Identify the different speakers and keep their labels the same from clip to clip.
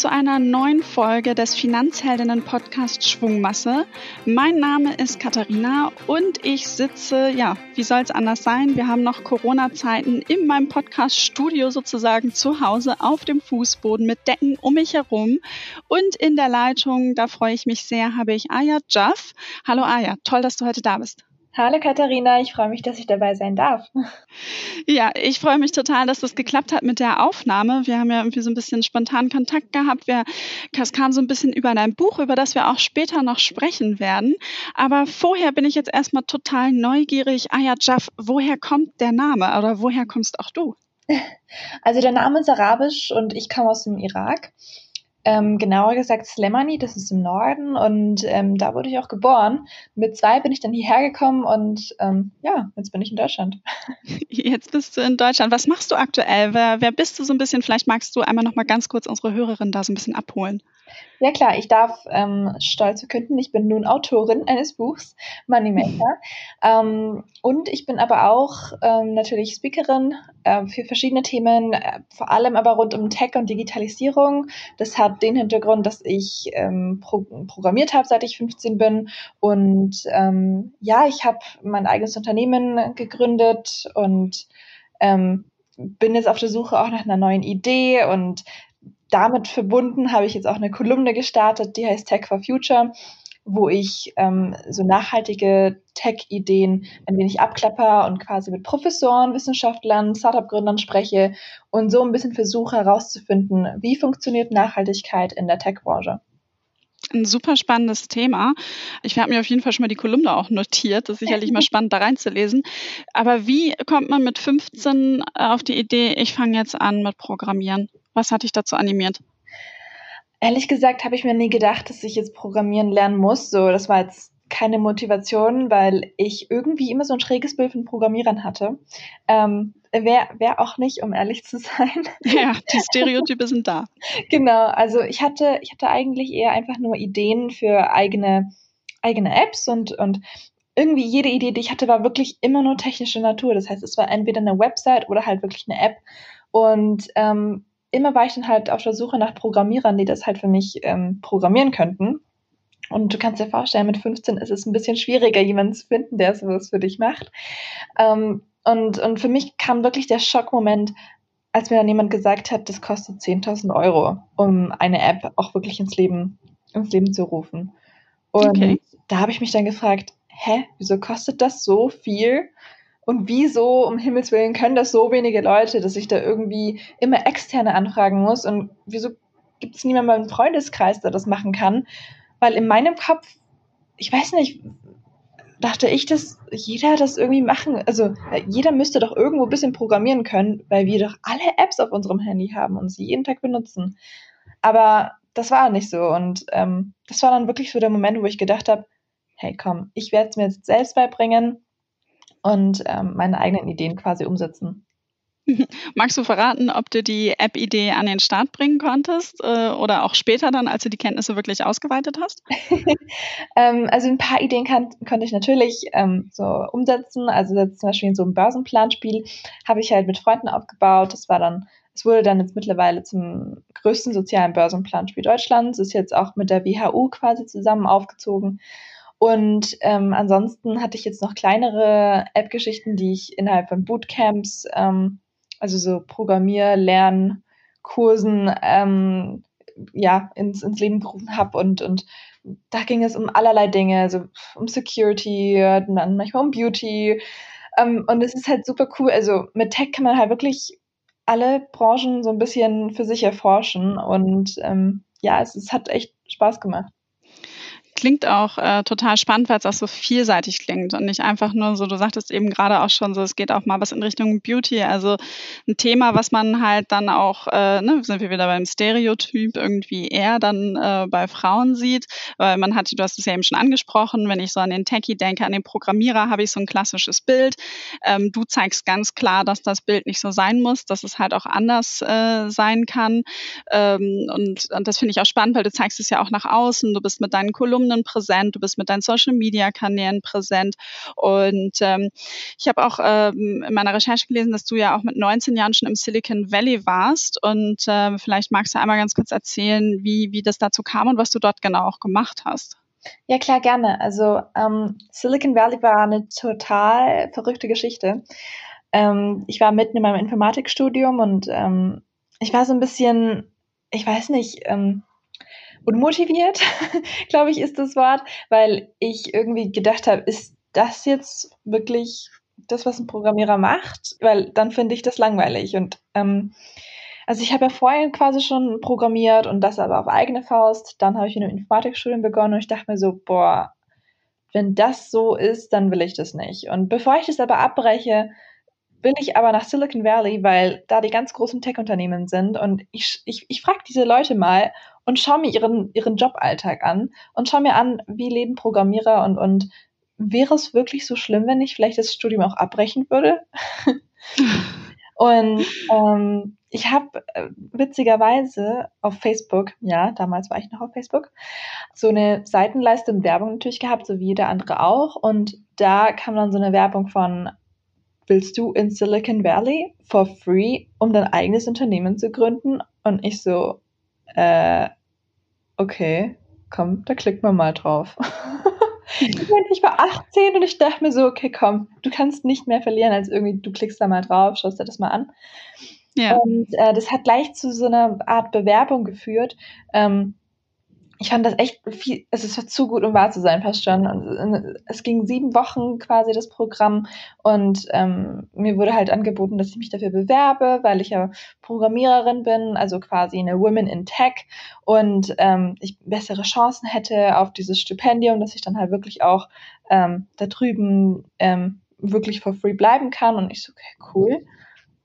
Speaker 1: zu einer neuen Folge des Finanzheldinnen Podcast Schwungmasse. Mein Name ist Katharina und ich sitze, ja, wie soll es anders sein? Wir haben noch Corona-Zeiten in meinem Podcast-Studio sozusagen zu Hause auf dem Fußboden mit Decken um mich herum. Und in der Leitung, da freue ich mich sehr, habe ich Aya Jaff. Hallo Aya, toll, dass du heute da bist.
Speaker 2: Hallo Katharina, ich freue mich, dass ich dabei sein darf.
Speaker 1: Ja, ich freue mich total, dass das geklappt hat mit der Aufnahme. Wir haben ja irgendwie so ein bisschen spontan Kontakt gehabt. Wir, kam so ein bisschen über dein Buch, über das wir auch später noch sprechen werden. Aber vorher bin ich jetzt erstmal total neugierig. Aya Jaff, woher kommt der Name oder woher kommst auch du?
Speaker 2: Also der Name ist arabisch und ich komme aus dem Irak. Ähm, genauer gesagt Slemani, das ist im Norden und ähm, da wurde ich auch geboren. Mit zwei bin ich dann hierher gekommen und ähm, ja, jetzt bin ich in Deutschland.
Speaker 1: Jetzt bist du in Deutschland. Was machst du aktuell? Wer, wer bist du so ein bisschen? Vielleicht magst du einmal noch mal ganz kurz unsere Hörerin da so ein bisschen abholen.
Speaker 2: Ja klar, ich darf ähm, stolz verkünden, ich bin nun Autorin eines Buchs, Moneymaker. ähm, und ich bin aber auch ähm, natürlich Speakerin äh, für verschiedene Themen, äh, vor allem aber rund um Tech und Digitalisierung. Das hat den Hintergrund, dass ich ähm, pro programmiert habe, seit ich 15 bin. Und ähm, ja, ich habe mein eigenes Unternehmen gegründet und ähm, bin jetzt auf der Suche auch nach einer neuen Idee und damit verbunden habe ich jetzt auch eine Kolumne gestartet, die heißt Tech for Future, wo ich ähm, so nachhaltige Tech-Ideen ein wenig abklapper und quasi mit Professoren, Wissenschaftlern, Startup-Gründern spreche und so ein bisschen versuche herauszufinden, wie funktioniert Nachhaltigkeit in der Tech-Branche
Speaker 1: ein super spannendes Thema. Ich habe mir auf jeden Fall schon mal die Kolumne auch notiert. Das ist sicherlich mal spannend, da reinzulesen. Aber wie kommt man mit 15 auf die Idee, ich fange jetzt an mit Programmieren? Was hat dich dazu animiert?
Speaker 2: Ehrlich gesagt habe ich mir nie gedacht, dass ich jetzt programmieren lernen muss. So, das war jetzt keine Motivation, weil ich irgendwie immer so ein schräges Bild von Programmierern hatte. Ähm, wer, wer auch nicht, um ehrlich zu sein.
Speaker 1: Ja, die Stereotype sind da.
Speaker 2: Genau, also ich hatte, ich hatte eigentlich eher einfach nur Ideen für eigene, eigene Apps und, und irgendwie jede Idee, die ich hatte, war wirklich immer nur technische Natur. Das heißt, es war entweder eine Website oder halt wirklich eine App. Und ähm, immer war ich dann halt auf der Suche nach Programmierern, die das halt für mich ähm, programmieren könnten. Und du kannst dir vorstellen, mit 15 ist es ein bisschen schwieriger, jemanden zu finden, der sowas für dich macht. Ähm, und, und für mich kam wirklich der Schockmoment, als mir dann jemand gesagt hat, das kostet 10.000 Euro, um eine App auch wirklich ins Leben, ins Leben zu rufen. Und okay. da habe ich mich dann gefragt, hä, wieso kostet das so viel? Und wieso, um Himmels Willen, können das so wenige Leute, dass ich da irgendwie immer externe anfragen muss? Und wieso gibt es niemanden im Freundeskreis, der das machen kann? Weil in meinem Kopf, ich weiß nicht, dachte ich, dass jeder das irgendwie machen, also jeder müsste doch irgendwo ein bisschen programmieren können, weil wir doch alle Apps auf unserem Handy haben und sie jeden Tag benutzen. Aber das war nicht so und ähm, das war dann wirklich so der Moment, wo ich gedacht habe, hey komm, ich werde es mir jetzt selbst beibringen und ähm, meine eigenen Ideen quasi umsetzen.
Speaker 1: Magst du verraten, ob du die App-Idee an den Start bringen konntest äh, oder auch später dann, als du die Kenntnisse wirklich ausgeweitet hast?
Speaker 2: ähm, also ein paar Ideen kann, konnte ich natürlich ähm, so umsetzen. Also zum Beispiel in so einem Börsenplanspiel habe ich halt mit Freunden aufgebaut. Das war dann, es wurde dann jetzt mittlerweile zum größten sozialen Börsenplanspiel Deutschlands. Ist jetzt auch mit der WHU quasi zusammen aufgezogen. Und ähm, ansonsten hatte ich jetzt noch kleinere App-Geschichten, die ich innerhalb von Bootcamps ähm, also so Programmier-, Lernkursen ähm, ja, ins, ins Leben gerufen habe und, und da ging es um allerlei Dinge, also um Security, dann manchmal um Beauty. Ähm, und es ist halt super cool. Also mit Tech kann man halt wirklich alle Branchen so ein bisschen für sich erforschen. Und ähm, ja, es, es hat echt Spaß gemacht
Speaker 1: klingt auch äh, total spannend, weil es auch so vielseitig klingt und nicht einfach nur so, du sagtest eben gerade auch schon so, es geht auch mal was in Richtung Beauty, also ein Thema, was man halt dann auch, äh, ne, sind wir wieder beim Stereotyp irgendwie eher dann äh, bei Frauen sieht, weil man hat, du hast es ja eben schon angesprochen, wenn ich so an den Techie denke, an den Programmierer, habe ich so ein klassisches Bild. Ähm, du zeigst ganz klar, dass das Bild nicht so sein muss, dass es halt auch anders äh, sein kann. Ähm, und, und das finde ich auch spannend, weil du zeigst es ja auch nach außen, du bist mit deinen Kolumnen Studierenden präsent, du bist mit deinen Social-Media-Kanälen präsent. Und ähm, ich habe auch ähm, in meiner Recherche gelesen, dass du ja auch mit 19 Jahren schon im Silicon Valley warst. Und äh, vielleicht magst du einmal ganz kurz erzählen, wie, wie das dazu kam und was du dort genau auch gemacht hast.
Speaker 2: Ja, klar, gerne. Also ähm, Silicon Valley war eine total verrückte Geschichte. Ähm, ich war mitten in meinem Informatikstudium und ähm, ich war so ein bisschen, ich weiß nicht, ähm, unmotiviert, glaube ich, ist das Wort, weil ich irgendwie gedacht habe, ist das jetzt wirklich das, was ein Programmierer macht? Weil dann finde ich das langweilig. Und ähm, also ich habe ja vorher quasi schon programmiert und das aber auf eigene Faust. Dann habe ich in einem Informatikstudium begonnen und ich dachte mir so, boah, wenn das so ist, dann will ich das nicht. Und bevor ich das aber abbreche, will ich aber nach Silicon Valley, weil da die ganz großen Tech-Unternehmen sind. Und ich, ich, ich frage diese Leute mal und schaue mir ihren, ihren Joballtag an und schaue mir an, wie leben Programmierer und, und wäre es wirklich so schlimm, wenn ich vielleicht das Studium auch abbrechen würde? und ähm, ich habe äh, witzigerweise auf Facebook, ja, damals war ich noch auf Facebook, so eine Seitenleiste und Werbung natürlich gehabt, so wie jeder andere auch. Und da kam dann so eine Werbung von, willst du in Silicon Valley for free, um dein eigenes Unternehmen zu gründen? Und ich so, äh, okay, komm, da klickt man mal drauf. ich war 18 und ich dachte mir so, okay, komm, du kannst nicht mehr verlieren, als irgendwie, du klickst da mal drauf, schaust dir das mal an. Ja. Und äh, das hat gleich zu so einer Art Bewerbung geführt. Ähm, ich fand das echt viel, es ist zu gut, um wahr zu sein, fast schon. Und es ging sieben Wochen quasi das Programm und ähm, mir wurde halt angeboten, dass ich mich dafür bewerbe, weil ich ja Programmiererin bin, also quasi eine Woman in Tech und ähm, ich bessere Chancen hätte auf dieses Stipendium, dass ich dann halt wirklich auch ähm, da drüben ähm, wirklich for free bleiben kann. Und ich so, okay, cool.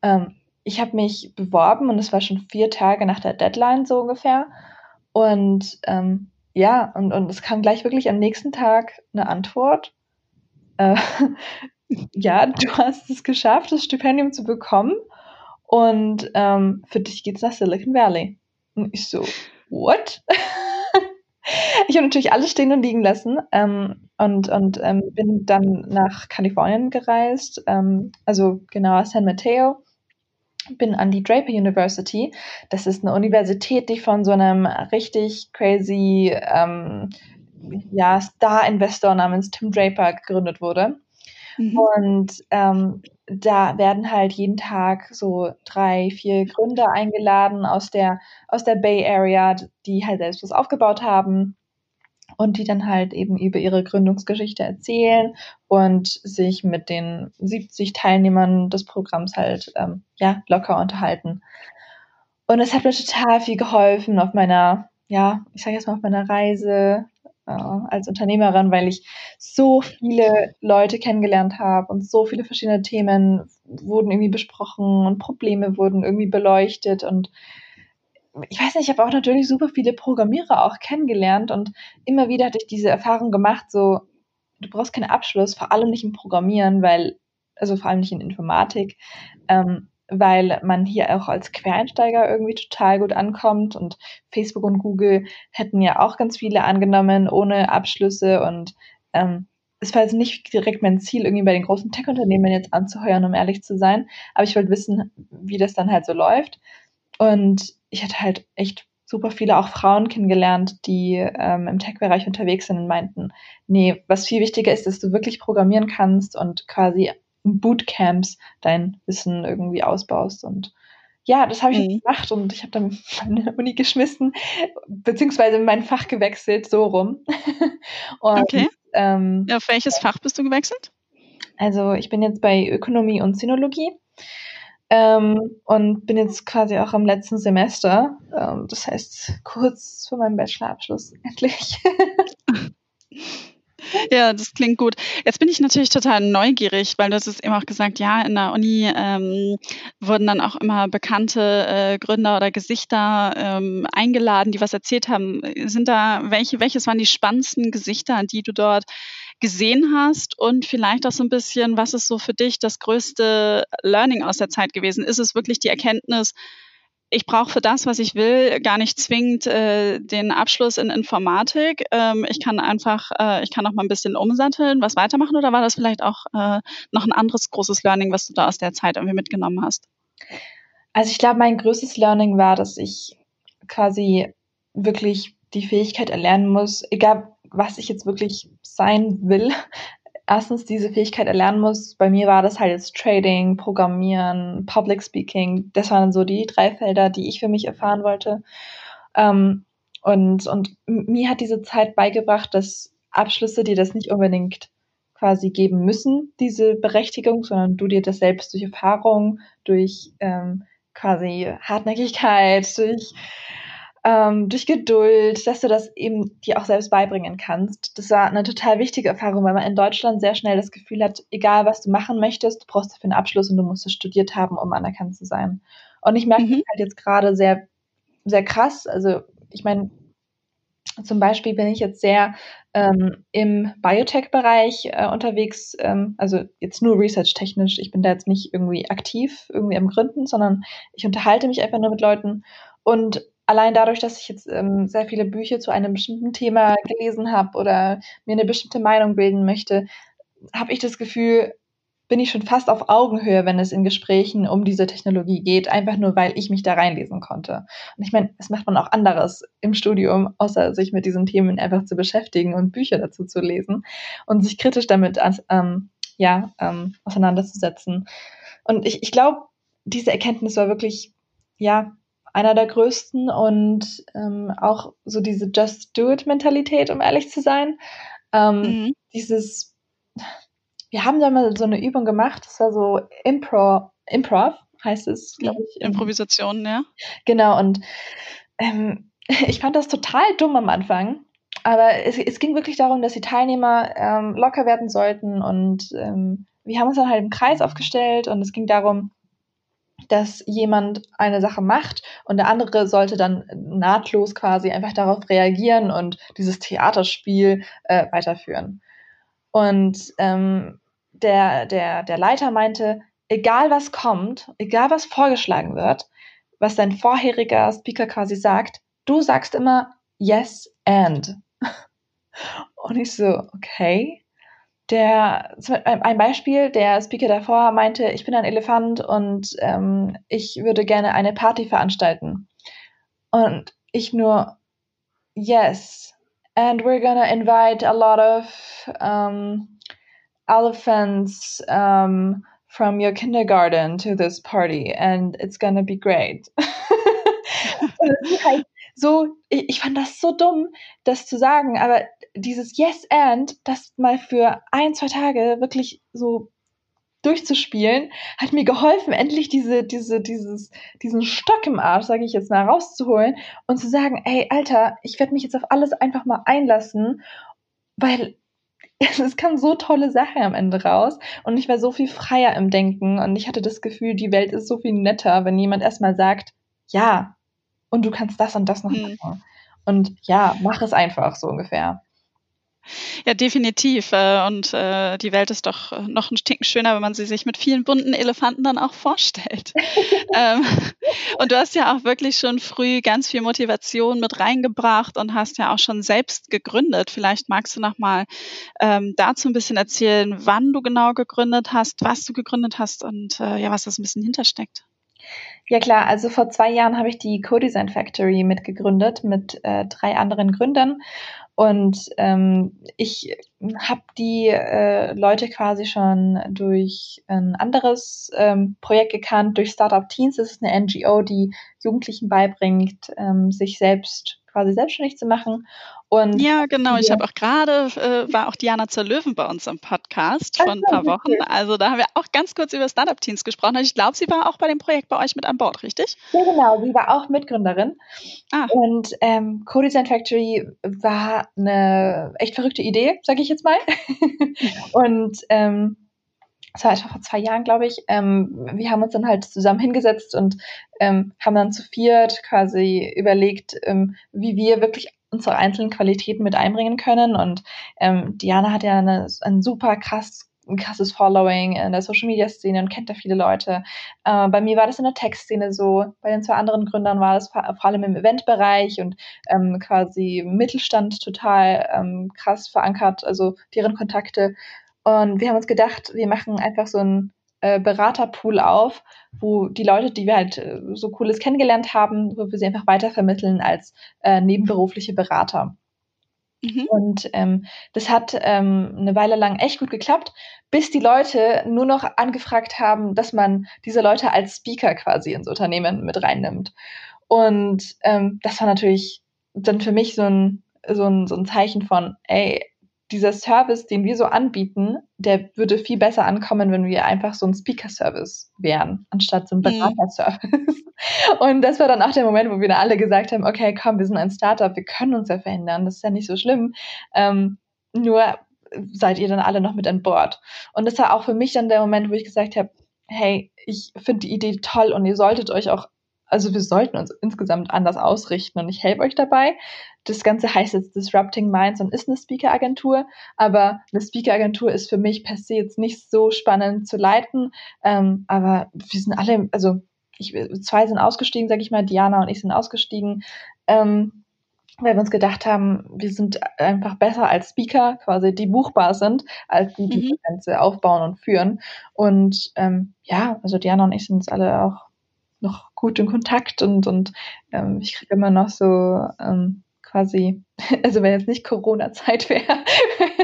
Speaker 2: Ähm, ich habe mich beworben und es war schon vier Tage nach der Deadline so ungefähr. Und ähm, ja, und, und es kam gleich wirklich am nächsten Tag eine Antwort. Äh, ja, du hast es geschafft, das Stipendium zu bekommen. Und ähm, für dich geht's nach Silicon Valley. Und ich so, what? ich habe natürlich alles stehen und liegen lassen ähm, und, und ähm, bin dann nach Kalifornien gereist, ähm, also genauer San Mateo bin an die Draper University. Das ist eine Universität, die von so einem richtig crazy ähm, ja, Star-Investor namens Tim Draper gegründet wurde. Mhm. Und ähm, da werden halt jeden Tag so drei, vier Gründer eingeladen aus der, aus der Bay Area, die halt selbst was aufgebaut haben und die dann halt eben über ihre Gründungsgeschichte erzählen und sich mit den 70 Teilnehmern des Programms halt ähm, ja locker unterhalten. Und es hat mir total viel geholfen auf meiner, ja, ich sage jetzt mal auf meiner Reise äh, als Unternehmerin, weil ich so viele Leute kennengelernt habe und so viele verschiedene Themen wurden irgendwie besprochen und Probleme wurden irgendwie beleuchtet und ich weiß nicht, ich habe auch natürlich super viele Programmierer auch kennengelernt und immer wieder hatte ich diese Erfahrung gemacht, so, du brauchst keinen Abschluss, vor allem nicht im Programmieren, weil, also vor allem nicht in Informatik, ähm, weil man hier auch als Quereinsteiger irgendwie total gut ankommt und Facebook und Google hätten ja auch ganz viele angenommen ohne Abschlüsse und ähm, es war jetzt nicht direkt mein Ziel, irgendwie bei den großen Tech-Unternehmen jetzt anzuheuern, um ehrlich zu sein, aber ich wollte wissen, wie das dann halt so läuft. Und ich hatte halt echt super viele auch Frauen kennengelernt, die ähm, im Tech-Bereich unterwegs sind und meinten, nee, was viel wichtiger ist, dass du wirklich programmieren kannst und quasi in Bootcamps dein Wissen irgendwie ausbaust. Und ja, das habe ich mhm. gemacht und ich habe dann meine Uni geschmissen, beziehungsweise mein Fach gewechselt, so rum.
Speaker 1: und, okay. Ähm, Auf welches Fach bist du gewechselt?
Speaker 2: Also ich bin jetzt bei Ökonomie und Sinologie. Ähm, und bin jetzt quasi auch im letzten Semester. Ähm, das heißt, kurz vor meinem Bachelorabschluss endlich.
Speaker 1: Ja, das klingt gut. Jetzt bin ich natürlich total neugierig, weil du hast es eben auch gesagt, ja, in der Uni ähm, wurden dann auch immer bekannte äh, Gründer oder Gesichter ähm, eingeladen, die was erzählt haben. Sind da welche, welches waren die spannendsten Gesichter, die du dort gesehen hast und vielleicht auch so ein bisschen, was ist so für dich das größte Learning aus der Zeit gewesen? Ist es wirklich die Erkenntnis, ich brauche für das, was ich will, gar nicht zwingend äh, den Abschluss in Informatik. Ähm, ich kann einfach, äh, ich kann auch mal ein bisschen umsatteln, was weitermachen oder war das vielleicht auch äh, noch ein anderes großes Learning, was du da aus der Zeit irgendwie mitgenommen hast?
Speaker 2: Also ich glaube, mein größtes Learning war, dass ich quasi wirklich die Fähigkeit erlernen muss, egal was ich jetzt wirklich sein will, erstens diese Fähigkeit erlernen muss. Bei mir war das halt jetzt Trading, Programmieren, Public Speaking. Das waren so die drei Felder, die ich für mich erfahren wollte. Ähm, und, und mir hat diese Zeit beigebracht, dass Abschlüsse dir das nicht unbedingt quasi geben müssen, diese Berechtigung, sondern du dir das selbst durch Erfahrung, durch ähm, quasi Hartnäckigkeit, durch ähm, durch Geduld, dass du das eben dir auch selbst beibringen kannst. Das war eine total wichtige Erfahrung, weil man in Deutschland sehr schnell das Gefühl hat, egal was du machen möchtest, du brauchst dafür einen Abschluss und du musst es studiert haben, um anerkannt zu sein. Und ich merke mhm. halt jetzt gerade sehr, sehr krass. Also ich meine, zum Beispiel bin ich jetzt sehr ähm, im Biotech-Bereich äh, unterwegs, ähm, also jetzt nur research-technisch. Ich bin da jetzt nicht irgendwie aktiv, irgendwie am Gründen, sondern ich unterhalte mich einfach nur mit Leuten. Und allein dadurch, dass ich jetzt ähm, sehr viele Bücher zu einem bestimmten Thema gelesen habe oder mir eine bestimmte Meinung bilden möchte, habe ich das Gefühl, bin ich schon fast auf Augenhöhe, wenn es in Gesprächen um diese Technologie geht, einfach nur weil ich mich da reinlesen konnte. Und ich meine, es macht man auch anderes im Studium, außer sich mit diesen Themen einfach zu beschäftigen und Bücher dazu zu lesen und sich kritisch damit ähm, ja, ähm, auseinanderzusetzen. Und ich, ich glaube, diese Erkenntnis war wirklich, ja, einer der größten und ähm, auch so diese Just Do It Mentalität, um ehrlich zu sein. Ähm, mhm. Dieses, wir haben da mal so eine Übung gemacht, das war so Impro, Improv heißt es, glaube ich.
Speaker 1: Improvisation, ja.
Speaker 2: Genau, und ähm, ich fand das total dumm am Anfang. Aber es, es ging wirklich darum, dass die Teilnehmer ähm, locker werden sollten und ähm, wir haben uns dann halt im Kreis aufgestellt und es ging darum, dass jemand eine Sache macht und der andere sollte dann nahtlos quasi einfach darauf reagieren und dieses Theaterspiel äh, weiterführen. Und ähm, der, der, der Leiter meinte, egal was kommt, egal was vorgeschlagen wird, was dein vorheriger Speaker quasi sagt, du sagst immer yes and. Und ich so, okay der, ein Beispiel, der Speaker davor meinte, ich bin ein Elefant und ähm, ich würde gerne eine Party veranstalten. Und ich nur, yes, and we're gonna invite a lot of um, elephants um, from your kindergarten to this party and it's gonna be great. halt so, ich, ich fand das so dumm, das zu sagen, aber dieses Yes and, das mal für ein, zwei Tage wirklich so durchzuspielen, hat mir geholfen, endlich diese, diese, dieses, diesen Stock im Arsch, sage ich jetzt mal, rauszuholen und zu sagen, ey, Alter, ich werde mich jetzt auf alles einfach mal einlassen, weil es kam so tolle Sachen am Ende raus und ich war so viel freier im Denken und ich hatte das Gefühl, die Welt ist so viel netter, wenn jemand erstmal sagt, ja, und du kannst das und das noch hm. machen. Und ja, mach es einfach so ungefähr.
Speaker 1: Ja, definitiv. Äh, und äh, die Welt ist doch noch ein Ticken schöner, wenn man sie sich mit vielen bunten Elefanten dann auch vorstellt. Ähm, und du hast ja auch wirklich schon früh ganz viel Motivation mit reingebracht und hast ja auch schon selbst gegründet. Vielleicht magst du noch mal ähm, dazu ein bisschen erzählen, wann du genau gegründet hast, was du gegründet hast und äh, ja, was das ein bisschen hintersteckt.
Speaker 2: Ja klar, also vor zwei Jahren habe ich die Co-Design Factory mitgegründet mit äh, drei anderen Gründern und ähm, ich habe die äh, Leute quasi schon durch ein anderes ähm, Projekt gekannt, durch Startup Teens. Das ist eine NGO, die Jugendlichen beibringt, ähm, sich selbst quasi selbstständig zu machen.
Speaker 1: Und ja, genau. Ich habe auch gerade, äh, war auch Diana zur Löwen bei uns im Podcast vor ein paar Wochen. Also da haben wir auch ganz kurz über Startup-Teams gesprochen. Ich glaube, sie war auch bei dem Projekt bei euch mit an Bord, richtig?
Speaker 2: Ja, genau. Sie war auch Mitgründerin. Ah. Und ähm, Co-Design Factory war eine echt verrückte Idee, sage ich jetzt mal. und ähm, das war einfach vor zwei Jahren, glaube ich. Ähm, wir haben uns dann halt zusammen hingesetzt und ähm, haben dann zu viert quasi überlegt, ähm, wie wir wirklich unsere einzelnen Qualitäten mit einbringen können. Und ähm, Diana hat ja eine, ein super krass ein krasses Following in der Social Media Szene und kennt da viele Leute. Äh, bei mir war das in der Tech-Szene so. Bei den zwei anderen Gründern war das vor, vor allem im Eventbereich und ähm, quasi Mittelstand total ähm, krass verankert, also deren Kontakte. Und wir haben uns gedacht, wir machen einfach so ein äh, Beraterpool auf, wo die Leute, die wir halt äh, so cooles kennengelernt haben, wo wir sie einfach weitervermitteln als äh, nebenberufliche Berater. Mhm. Und ähm, das hat ähm, eine Weile lang echt gut geklappt, bis die Leute nur noch angefragt haben, dass man diese Leute als Speaker quasi ins Unternehmen mit reinnimmt. Und ähm, das war natürlich dann für mich so ein, so ein, so ein Zeichen von, ey, dieser Service, den wir so anbieten, der würde viel besser ankommen, wenn wir einfach so ein Speaker-Service wären, anstatt so ein mhm. Berater-Service. Und das war dann auch der Moment, wo wir dann alle gesagt haben, okay, komm, wir sind ein Startup, wir können uns ja verhindern, das ist ja nicht so schlimm. Ähm, nur seid ihr dann alle noch mit an Bord. Und das war auch für mich dann der Moment, wo ich gesagt habe, hey, ich finde die Idee toll und ihr solltet euch auch also wir sollten uns insgesamt anders ausrichten und ich helfe euch dabei. Das Ganze heißt jetzt Disrupting Minds und ist eine Speaker-Agentur, aber eine Speaker-Agentur ist für mich per se jetzt nicht so spannend zu leiten. Ähm, aber wir sind alle, also ich, zwei sind ausgestiegen, sag ich mal, Diana und ich sind ausgestiegen. Ähm, weil wir uns gedacht haben, wir sind einfach besser als Speaker, quasi die buchbar sind, als die, die mhm. das Ganze aufbauen und führen. Und ähm, ja, also Diana und ich sind uns alle auch noch gut in Kontakt und, und ähm, ich kriege immer noch so ähm, quasi, also wenn jetzt nicht Corona-Zeit wäre,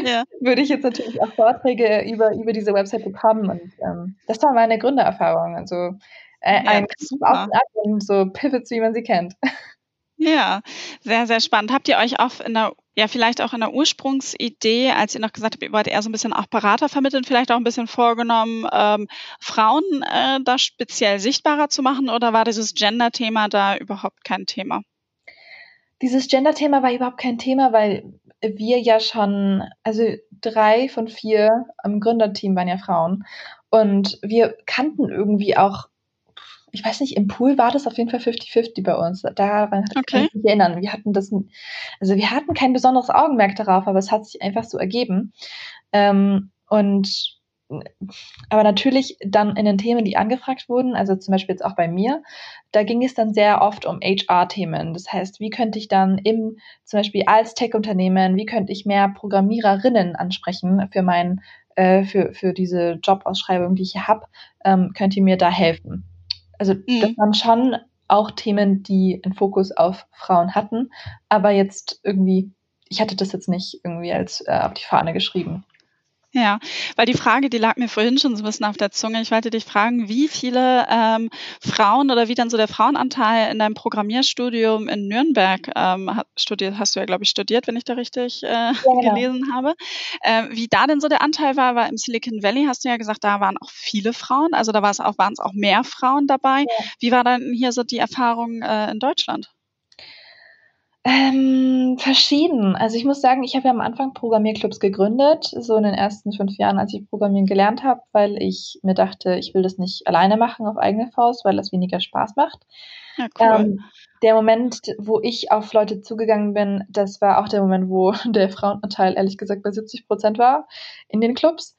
Speaker 2: ja. würde ich jetzt natürlich auch Vorträge über, über diese Website bekommen. Und ähm, das war meine Gründererfahrung. Also äh, ja, ein Auf und so Pivots, wie man sie kennt.
Speaker 1: Ja, sehr, sehr spannend. Habt ihr euch auch in der, ja, vielleicht auch in der Ursprungsidee, als ihr noch gesagt habt, ihr wollt eher so ein bisschen auch Berater vermitteln, vielleicht auch ein bisschen vorgenommen, ähm, Frauen äh, da speziell sichtbarer zu machen oder war dieses Gender-Thema da überhaupt kein Thema?
Speaker 2: Dieses Gender-Thema war überhaupt kein Thema, weil wir ja schon, also drei von vier im Gründerteam waren ja Frauen. Und wir kannten irgendwie auch ich weiß nicht, im Pool war das auf jeden Fall 50-50 bei uns. Daran okay. kann ich mich erinnern. Wir hatten das, also wir hatten kein besonderes Augenmerk darauf, aber es hat sich einfach so ergeben. Ähm, und aber natürlich dann in den Themen, die angefragt wurden, also zum Beispiel jetzt auch bei mir, da ging es dann sehr oft um HR-Themen. Das heißt, wie könnte ich dann im, zum Beispiel als Tech-Unternehmen, wie könnte ich mehr Programmiererinnen ansprechen für mein, äh, für, für diese Jobausschreibung, die ich hier habe, ähm, könnt ihr mir da helfen? Also mhm. das waren schon auch Themen, die einen Fokus auf Frauen hatten, aber jetzt irgendwie, ich hatte das jetzt nicht irgendwie als äh, auf die Fahne geschrieben.
Speaker 1: Ja, weil die Frage, die lag mir vorhin schon so ein bisschen auf der Zunge. Ich wollte dich fragen, wie viele ähm, Frauen oder wie dann so der Frauenanteil in deinem Programmierstudium in Nürnberg ähm, studiert, hast du ja, glaube ich, studiert, wenn ich da richtig äh, ja, genau. gelesen habe. Äh, wie da denn so der Anteil war, weil im Silicon Valley hast du ja gesagt, da waren auch viele Frauen, also da war es auch, waren es auch mehr Frauen dabei. Ja. Wie war dann hier so die Erfahrung äh, in Deutschland?
Speaker 2: Ähm, verschieden. Also ich muss sagen, ich habe ja am Anfang Programmierclubs gegründet, so in den ersten fünf Jahren, als ich Programmieren gelernt habe, weil ich mir dachte, ich will das nicht alleine machen auf eigene Faust, weil das weniger Spaß macht. Ja, cool. Ähm, der Moment, wo ich auf Leute zugegangen bin, das war auch der Moment, wo der Frauenanteil ehrlich gesagt bei 70 Prozent war in den Clubs.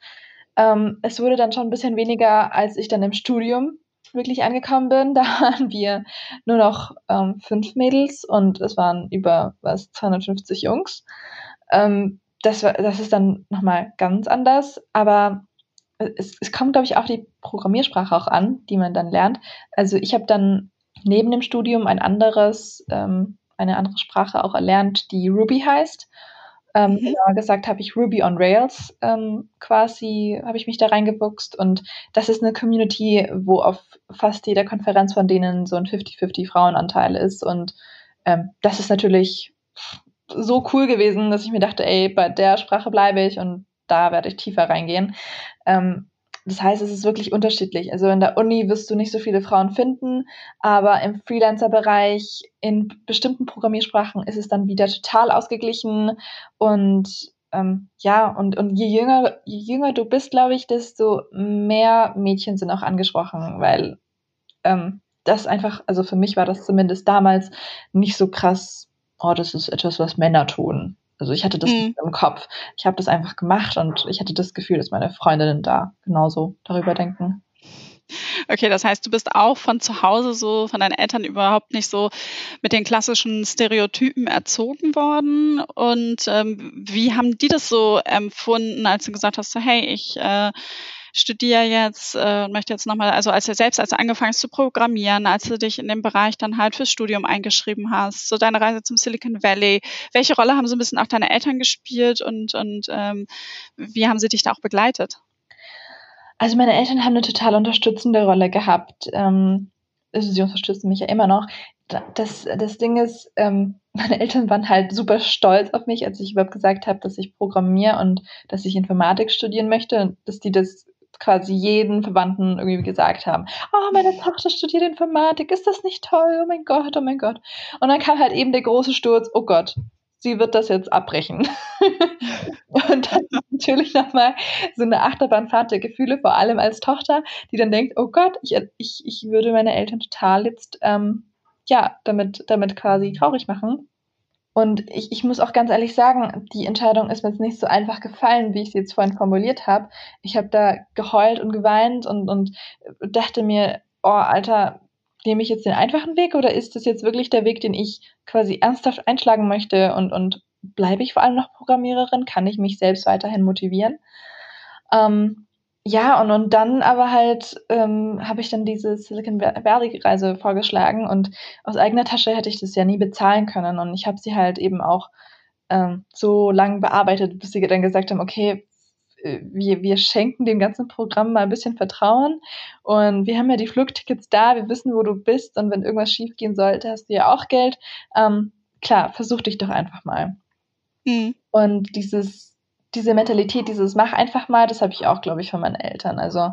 Speaker 2: Ähm, es wurde dann schon ein bisschen weniger, als ich dann im Studium wirklich angekommen bin, da waren wir nur noch ähm, fünf Mädels und es waren über was 250 Jungs. Ähm, das, das ist dann nochmal ganz anders, aber es, es kommt, glaube ich, auch die Programmiersprache auch an, die man dann lernt. Also ich habe dann neben dem Studium ein anderes, ähm, eine andere Sprache auch erlernt, die Ruby heißt. Ähm, mhm. Genauer gesagt habe ich Ruby on Rails ähm, quasi, habe ich mich da reingebuchst und das ist eine Community, wo auf fast jeder Konferenz von denen so ein 50-50 Frauenanteil ist und ähm, das ist natürlich so cool gewesen, dass ich mir dachte, ey, bei der Sprache bleibe ich und da werde ich tiefer reingehen. Ähm, das heißt, es ist wirklich unterschiedlich. Also in der Uni wirst du nicht so viele Frauen finden, aber im Freelancer-Bereich, in bestimmten Programmiersprachen ist es dann wieder total ausgeglichen. Und ähm, ja, und, und je jünger, je jünger du bist, glaube ich, desto mehr Mädchen sind auch angesprochen, weil ähm, das einfach, also für mich war das zumindest damals nicht so krass, oh, das ist etwas, was Männer tun Also ich hatte das mhm. im Kopf. Ich habe das einfach gemacht und ich hatte das Gefühl, dass meine Freundinnen da genauso darüber denken.
Speaker 1: Okay, das heißt, du bist auch von zu Hause so, von deinen Eltern überhaupt nicht so mit den klassischen Stereotypen erzogen worden. Und ähm, wie haben die das so empfunden, als du gesagt hast, so, hey, ich äh, studiere jetzt äh, möchte jetzt nochmal, also als du selbst, als du angefangen hast zu programmieren, als du dich in dem Bereich dann halt fürs Studium eingeschrieben hast, so deine Reise zum Silicon Valley, welche Rolle haben so ein bisschen auch deine Eltern gespielt und, und ähm, wie haben sie dich da auch begleitet?
Speaker 2: Also meine Eltern haben eine total unterstützende Rolle gehabt. Ähm, also sie unterstützen mich ja immer noch. Das, das Ding ist, ähm, meine Eltern waren halt super stolz auf mich, als ich überhaupt gesagt habe, dass ich programmiere und dass ich Informatik studieren möchte und dass die das quasi jeden Verwandten irgendwie gesagt haben, oh, meine Tochter studiert Informatik, ist das nicht toll? Oh mein Gott, oh mein Gott. Und dann kam halt eben der große Sturz, oh Gott, sie wird das jetzt abbrechen. und dann natürlich nochmal so eine Achterbahnfahrt der Gefühle, vor allem als Tochter, die dann denkt, oh Gott, ich, ich, ich würde meine Eltern total jetzt, ähm, ja, damit, damit quasi traurig machen. Und ich, ich muss auch ganz ehrlich sagen, die Entscheidung ist mir jetzt nicht so einfach gefallen, wie ich sie jetzt vorhin formuliert habe. Ich habe da geheult und geweint und, und dachte mir, oh, Alter, nehme ich jetzt den einfachen Weg oder ist das jetzt wirklich der Weg, den ich quasi ernsthaft einschlagen möchte und, und bleibe ich vor allem noch Programmiererin? Kann ich mich selbst weiterhin motivieren? Ähm, ja, und, und dann aber halt ähm, habe ich dann diese Silicon Valley-Reise vorgeschlagen und aus eigener Tasche hätte ich das ja nie bezahlen können. Und ich habe sie halt eben auch ähm, so lange bearbeitet, bis sie dann gesagt haben, okay, äh, wir, wir schenken dem ganzen Programm mal ein bisschen Vertrauen und wir haben ja die Flugtickets da, wir wissen, wo du bist und wenn irgendwas schief gehen sollte, hast du ja auch Geld. Ähm, klar, versuch dich doch einfach mal. Mhm. Und dieses diese Mentalität, dieses mach einfach mal, das habe ich auch, glaube ich, von meinen Eltern. Also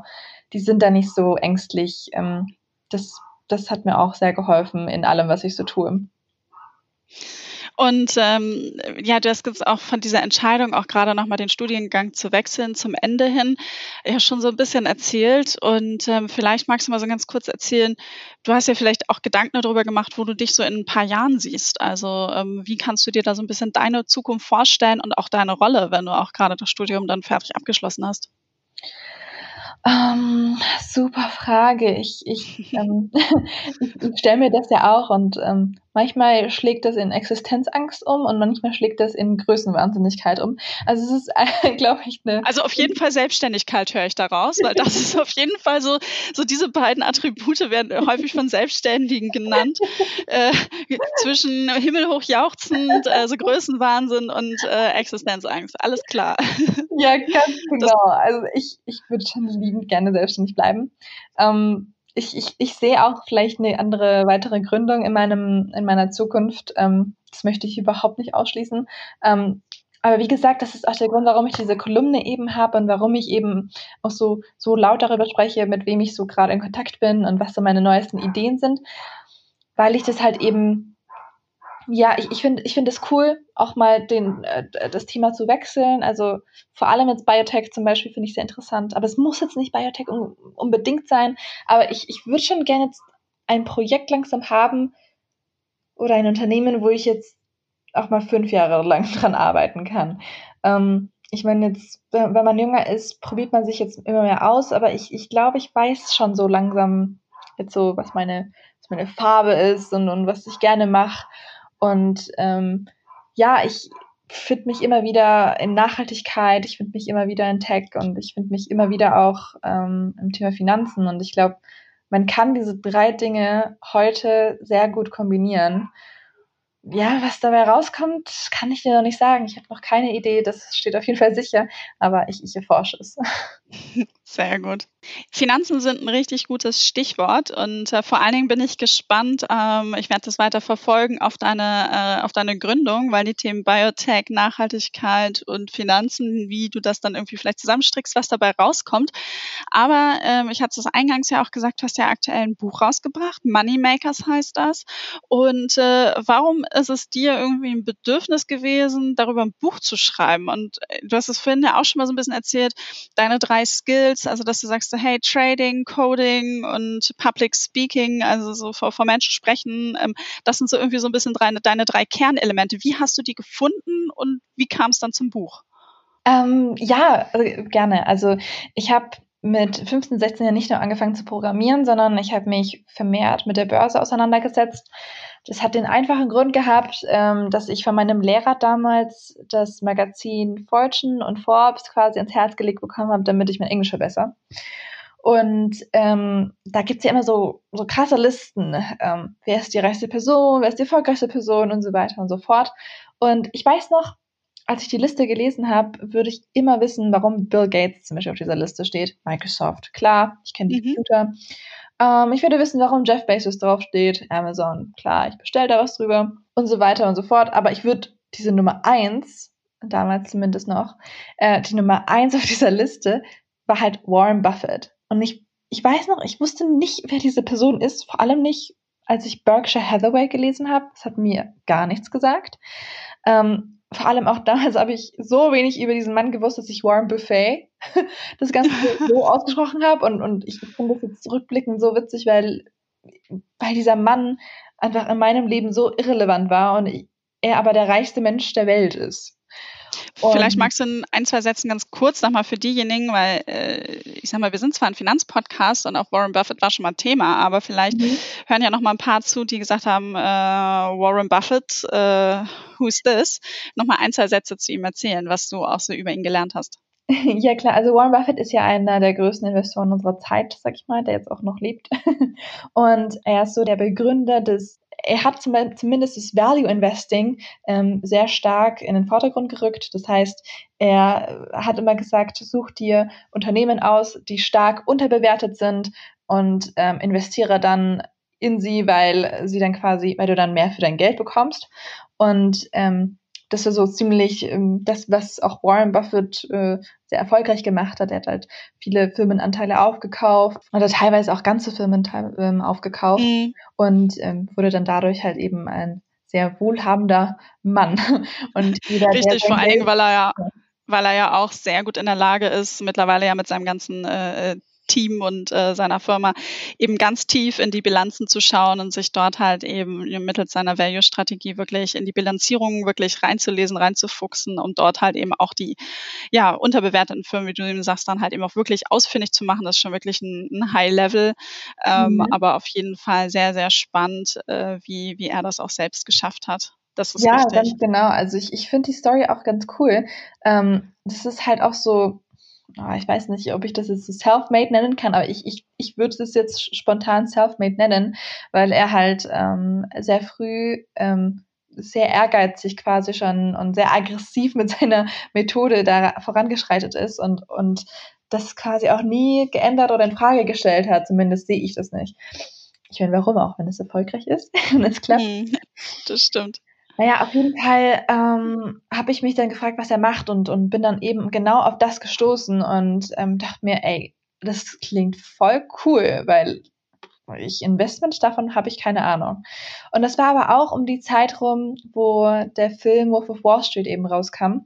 Speaker 2: die sind da nicht so ängstlich. Ähm, das, das hat mir auch sehr geholfen in allem, was ich so tue.
Speaker 1: Und ähm, ja, du hast jetzt auch von dieser Entscheidung, auch gerade nochmal den Studiengang zu wechseln zum Ende hin, ja schon so ein bisschen erzählt. Und ähm, vielleicht magst du mal so ganz kurz erzählen, du hast ja vielleicht auch Gedanken darüber gemacht, wo du dich so in ein paar Jahren siehst. Also ähm, wie kannst du dir da so ein bisschen deine Zukunft vorstellen und auch deine Rolle, wenn du auch gerade das Studium dann fertig abgeschlossen hast?
Speaker 2: Ähm, super Frage. Ich, ich, ähm, ich, ich stelle mir das ja auch und ähm, manchmal schlägt das in Existenzangst um und manchmal schlägt das in Größenwahnsinnigkeit um. Also es ist, äh, glaube ich, eine.
Speaker 1: Also auf jeden Fall Selbstständigkeit höre ich daraus, weil das ist auf jeden Fall so, so diese beiden Attribute werden häufig von Selbstständigen genannt. Äh, zwischen himmelhoch jauchzend, also Größenwahnsinn und äh, Existenzangst. Alles klar.
Speaker 2: Ja, ganz genau. Das, also ich, ich würde schon liebend gerne selbstständig bleiben. Ähm, ich, ich, ich sehe auch vielleicht eine andere weitere Gründung in meinem in meiner Zukunft. Ähm, das möchte ich überhaupt nicht ausschließen. Ähm, aber wie gesagt, das ist auch der Grund, warum ich diese Kolumne eben habe und warum ich eben auch so, so laut darüber spreche, mit wem ich so gerade in Kontakt bin und was so meine neuesten Ideen sind, weil ich das halt eben ja, ich, ich finde ich finde es cool, auch mal den, äh, das Thema zu wechseln. Also vor allem jetzt Biotech zum Beispiel finde ich sehr interessant. Aber es muss jetzt nicht Biotech un unbedingt sein. Aber ich, ich würde schon gerne jetzt ein Projekt langsam haben oder ein Unternehmen, wo ich jetzt auch mal fünf Jahre lang dran arbeiten kann. Ähm, ich meine, jetzt, wenn man jünger ist, probiert man sich jetzt immer mehr aus, aber ich, ich glaube, ich weiß schon so langsam jetzt so, was meine, was meine Farbe ist und, und was ich gerne mache. Und ähm, ja, ich finde mich immer wieder in Nachhaltigkeit, ich finde mich immer wieder in Tech und ich finde mich immer wieder auch ähm, im Thema Finanzen. Und ich glaube, man kann diese drei Dinge heute sehr gut kombinieren ja, was dabei rauskommt, kann ich dir noch nicht sagen. Ich habe noch keine Idee, das steht auf jeden Fall sicher, aber ich, ich erforsche es.
Speaker 1: Sehr gut. Finanzen sind ein richtig gutes Stichwort und äh, vor allen Dingen bin ich gespannt, ähm, ich werde das weiter verfolgen auf deine, äh, auf deine Gründung, weil die Themen Biotech, Nachhaltigkeit und Finanzen, wie du das dann irgendwie vielleicht zusammenstrickst, was dabei rauskommt. Aber ähm, ich hatte es eingangs ja auch gesagt, du hast ja aktuell ein Buch rausgebracht, Moneymakers heißt das. Und äh, warum ist es dir irgendwie ein Bedürfnis gewesen, darüber ein Buch zu schreiben? Und äh, du hast es vorhin ja auch schon mal so ein bisschen erzählt, deine drei Skills, Skills, also dass du sagst, hey, Trading, Coding und Public Speaking, also so vor, vor Menschen sprechen, ähm, das sind so irgendwie so ein bisschen deine, deine drei Kernelemente. Wie hast du die gefunden und wie kam es dann zum Buch?
Speaker 2: Ähm, ja, äh, gerne. Also ich habe mit 15, 16 Jahren nicht nur angefangen zu programmieren, sondern ich habe mich vermehrt mit der Börse auseinandergesetzt. Das hat den einfachen Grund gehabt, ähm, dass ich von meinem Lehrer damals das Magazin Fortune und Forbes quasi ins Herz gelegt bekommen habe, damit ich mein Englisch verbessere. Und ähm, da gibt's ja immer so, so krasse Listen. Ähm, wer ist die reichste Person, wer ist die erfolgreichste Person und so weiter und so fort. Und ich weiß noch, als ich die Liste gelesen habe, würde ich immer wissen, warum Bill Gates zum Beispiel auf dieser Liste steht. Microsoft, klar, ich kenne die mhm. Computer. Ähm, ich würde wissen, warum Jeff Bezos draufsteht. Amazon, klar, ich bestelle da was drüber und so weiter und so fort. Aber ich würde diese Nummer eins, damals zumindest noch, äh, die Nummer eins auf dieser Liste war halt Warren Buffett. Und ich, ich weiß noch, ich wusste nicht, wer diese Person ist, vor allem nicht, als ich Berkshire Hathaway gelesen habe. Das hat mir gar nichts gesagt. Ähm, vor allem auch damals habe ich so wenig über diesen Mann gewusst, dass ich Warren Buffet das Ganze so ausgesprochen habe. Und, und ich finde das jetzt zurückblickend so witzig, weil, weil dieser Mann einfach in meinem Leben so irrelevant war und er aber der reichste Mensch der Welt ist.
Speaker 1: Vielleicht magst du in ein, zwei Sätzen ganz kurz nochmal für diejenigen, weil äh, ich sag mal, wir sind zwar ein Finanzpodcast und auch Warren Buffett war schon mal Thema, aber vielleicht mhm. hören ja noch mal ein paar zu, die gesagt haben, äh, Warren Buffett, äh, who's this? Nochmal ein, zwei Sätze zu ihm erzählen, was du auch so über ihn gelernt hast.
Speaker 2: Ja klar, also Warren Buffett ist ja einer der größten Investoren unserer Zeit, sag ich mal, der jetzt auch noch lebt. Und er ist so der Begründer des er hat zumindest das Value Investing ähm, sehr stark in den Vordergrund gerückt. Das heißt, er hat immer gesagt, such dir Unternehmen aus, die stark unterbewertet sind und ähm, investiere dann in sie, weil sie dann quasi, weil du dann mehr für dein Geld bekommst. Und ähm, das ist so ziemlich ähm, das, was auch Warren Buffett äh, sehr erfolgreich gemacht hat. Er hat halt viele Firmenanteile aufgekauft oder teilweise auch ganze Firmen ähm, aufgekauft mhm. und ähm, wurde dann dadurch halt eben ein sehr wohlhabender Mann.
Speaker 1: Und jeder, Richtig, vor allen Dingen, weil er ja weil er ja auch sehr gut in der Lage ist, mittlerweile ja mit seinem ganzen äh, Team und äh, seiner Firma eben ganz tief in die Bilanzen zu schauen und sich dort halt eben mittels seiner Value-Strategie wirklich in die Bilanzierung wirklich reinzulesen, reinzufuchsen und dort halt eben auch die ja unterbewerteten Firmen, wie du eben sagst, dann halt eben auch wirklich ausfindig zu machen. Das ist schon wirklich ein, ein High-Level, ähm, mhm. aber auf jeden Fall sehr, sehr spannend, äh, wie, wie er das auch selbst geschafft hat. Das ist
Speaker 2: ja,
Speaker 1: richtig.
Speaker 2: ganz genau. Also ich, ich finde die Story auch ganz cool. Ähm, das ist halt auch so, ich weiß nicht, ob ich das jetzt so self-made nennen kann, aber ich, ich, ich würde es jetzt spontan self-made nennen, weil er halt ähm, sehr früh ähm, sehr ehrgeizig quasi schon und sehr aggressiv mit seiner Methode da vorangeschreitet ist und, und das quasi auch nie geändert oder in Frage gestellt hat. Zumindest sehe ich das nicht. Ich meine, warum auch, wenn es erfolgreich ist und es klappt. Hm,
Speaker 1: das stimmt.
Speaker 2: Naja, auf jeden Fall ähm, habe ich mich dann gefragt, was er macht und, und bin dann eben genau auf das gestoßen und ähm, dachte mir, ey, das klingt voll cool, weil ich Investment davon habe ich keine Ahnung. Und das war aber auch um die Zeit rum, wo der Film Wolf of Wall Street eben rauskam.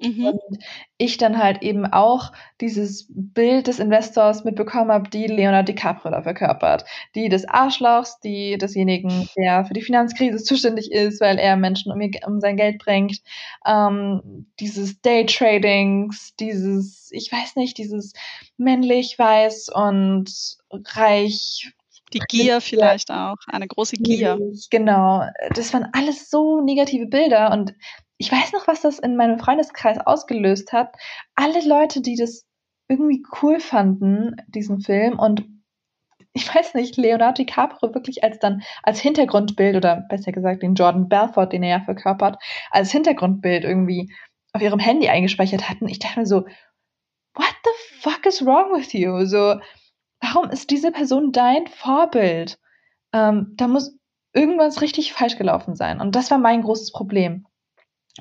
Speaker 2: Mhm. Und ich dann halt eben auch dieses Bild des Investors mitbekommen habe, die Leonardo DiCaprio da verkörpert. Die des Arschlochs, die desjenigen, der für die Finanzkrise zuständig ist, weil er Menschen um, ihr, um sein Geld bringt. Ähm, dieses Daytradings, dieses, ich weiß nicht, dieses männlich, weiß und reich
Speaker 1: die Gier vielleicht auch, eine große Gier.
Speaker 2: Genau, das waren alles so negative Bilder und ich weiß noch, was das in meinem Freundeskreis ausgelöst hat. Alle Leute, die das irgendwie cool fanden, diesen Film und ich weiß nicht, Leonardo DiCaprio wirklich als dann als Hintergrundbild oder besser gesagt den Jordan Belfort, den er ja verkörpert, als Hintergrundbild irgendwie auf ihrem Handy eingespeichert hatten. Ich dachte mir so, what the fuck is wrong with you? So, warum ist diese Person dein Vorbild? Ähm, da muss irgendwas richtig falsch gelaufen sein. Und das war mein großes Problem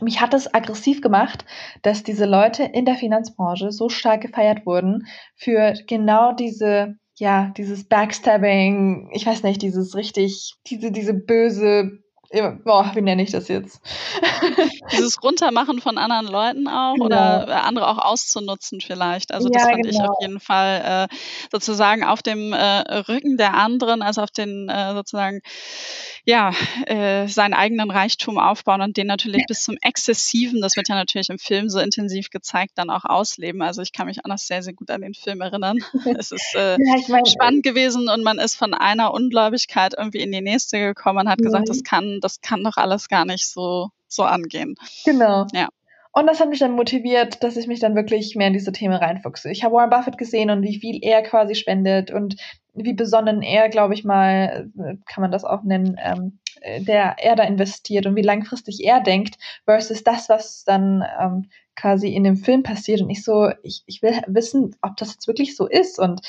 Speaker 2: mich hat es aggressiv gemacht, dass diese Leute in der Finanzbranche so stark gefeiert wurden für genau diese, ja, dieses Backstabbing, ich weiß nicht, dieses richtig, diese, diese böse boah, wie nenne ich das jetzt?
Speaker 1: Dieses Runtermachen von anderen Leuten auch genau. oder andere auch auszunutzen vielleicht. Also das ja, fand genau. ich auf jeden Fall äh, sozusagen auf dem äh, Rücken der anderen, also auf den äh, sozusagen ja, äh, seinen eigenen Reichtum aufbauen und den natürlich bis zum Exzessiven, das wird ja natürlich im Film so intensiv gezeigt, dann auch ausleben. Also ich kann mich auch noch sehr, sehr gut an den Film erinnern. es ist äh, ja, ich mein, spannend gewesen und man ist von einer Ungläubigkeit irgendwie in die nächste gekommen und hat mhm. gesagt, das kann, das kann doch alles gar nicht so, so angehen.
Speaker 2: Genau. Ja. Und das hat mich dann motiviert, dass ich mich dann wirklich mehr in diese Themen reinfuchse. Ich habe Warren Buffett gesehen und wie viel er quasi spendet und wie besonnen er, glaube ich mal, kann man das auch nennen, ähm, der er da investiert und wie langfristig er denkt, versus das, was dann ähm, quasi in dem Film passiert. Und ich so, ich, ich will wissen, ob das jetzt wirklich so ist. Und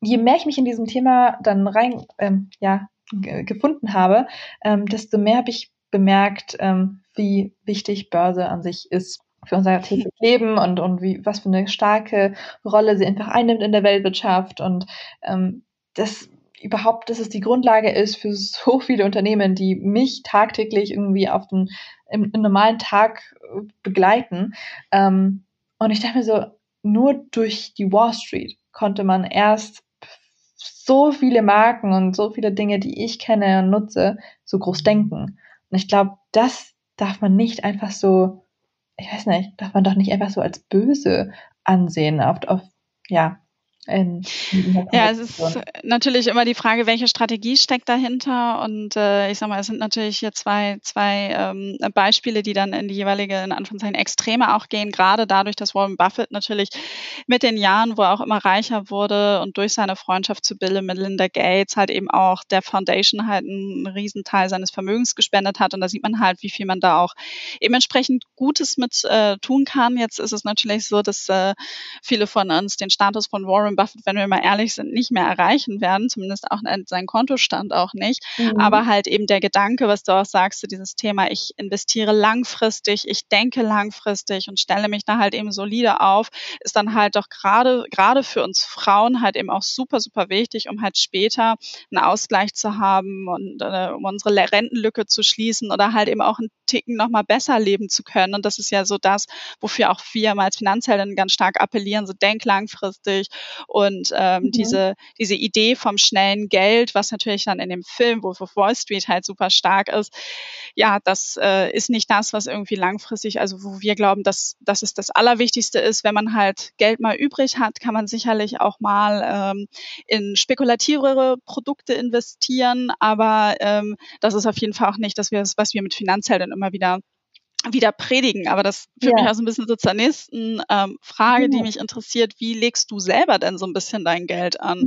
Speaker 2: je mehr ich mich in diesem Thema dann rein, ähm, ja, gefunden habe, ähm, desto mehr habe ich bemerkt, ähm, wie wichtig Börse an sich ist für unser tägliches Leben und, und wie, was für eine starke Rolle sie einfach einnimmt in der Weltwirtschaft und ähm, das überhaupt, dass es die Grundlage ist für so viele Unternehmen, die mich tagtäglich irgendwie auf den im, im normalen Tag äh, begleiten. Ähm, und ich dachte mir so, nur durch die Wall Street konnte man erst so viele Marken und so viele Dinge, die ich kenne und nutze, so groß denken. Und ich glaube, das darf man nicht einfach so, ich weiß nicht, darf man doch nicht einfach so als böse ansehen auf, auf ja,
Speaker 1: ja, es ist natürlich immer die Frage, welche Strategie steckt dahinter. Und äh, ich sag mal, es sind natürlich hier zwei, zwei ähm, Beispiele, die dann in die jeweilige, in Anführungszeichen, Extreme auch gehen, gerade dadurch, dass Warren Buffett natürlich mit den Jahren, wo er auch immer reicher wurde und durch seine Freundschaft zu Bill und Melinda Gates halt eben auch der Foundation halt einen Riesenteil seines Vermögens gespendet hat. Und da sieht man halt, wie viel man da auch eben entsprechend Gutes mit äh, tun kann. Jetzt ist es natürlich so, dass äh, viele von uns den Status von Warren Buffett, wenn wir mal ehrlich sind, nicht mehr erreichen werden, zumindest auch sein Kontostand auch nicht. Mhm. Aber halt eben der Gedanke, was du auch sagst zu dieses Thema, ich investiere langfristig, ich denke langfristig und stelle mich da halt eben solide auf, ist dann halt doch gerade, gerade für uns Frauen halt eben auch super, super wichtig, um halt später einen Ausgleich zu haben und äh, um unsere Rentenlücke zu schließen oder halt eben auch einen Ticken nochmal besser leben zu können. Und das ist ja so das, wofür auch wir mal als Finanzhelden ganz stark appellieren, so denk langfristig und ähm, mhm. diese, diese Idee vom schnellen Geld, was natürlich dann in dem Film, wo Wall Street halt super stark ist, ja, das äh, ist nicht das, was irgendwie langfristig, also wo wir glauben, dass, dass es das Allerwichtigste ist. Wenn man halt Geld mal übrig hat, kann man sicherlich auch mal ähm, in spekulativere Produkte investieren, aber ähm, das ist auf jeden Fall auch nicht das, was wir mit Finanzhelden immer wieder wieder predigen. Aber das führt ja. mich auch so ein bisschen so zur nächsten ähm, Frage, ja. die mich interessiert. Wie legst du selber denn so ein bisschen dein Geld an?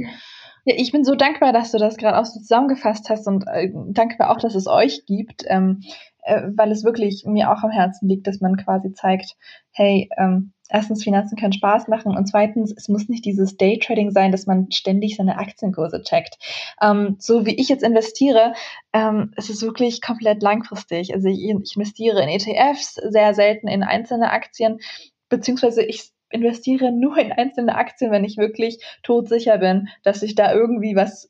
Speaker 2: Ja, ich bin so dankbar, dass du das gerade auch so zusammengefasst hast und äh, dankbar auch, dass es euch gibt, ähm, äh, weil es wirklich mir auch am Herzen liegt, dass man quasi zeigt, hey, ähm, erstens, Finanzen können Spaß machen und zweitens, es muss nicht dieses Daytrading sein, dass man ständig seine Aktienkurse checkt. Ähm, so wie ich jetzt investiere, ähm, es ist wirklich komplett langfristig. Also ich, ich investiere in ETFs, sehr selten in einzelne Aktien, beziehungsweise ich investiere nur in einzelne Aktien, wenn ich wirklich todsicher bin, dass sich da irgendwie was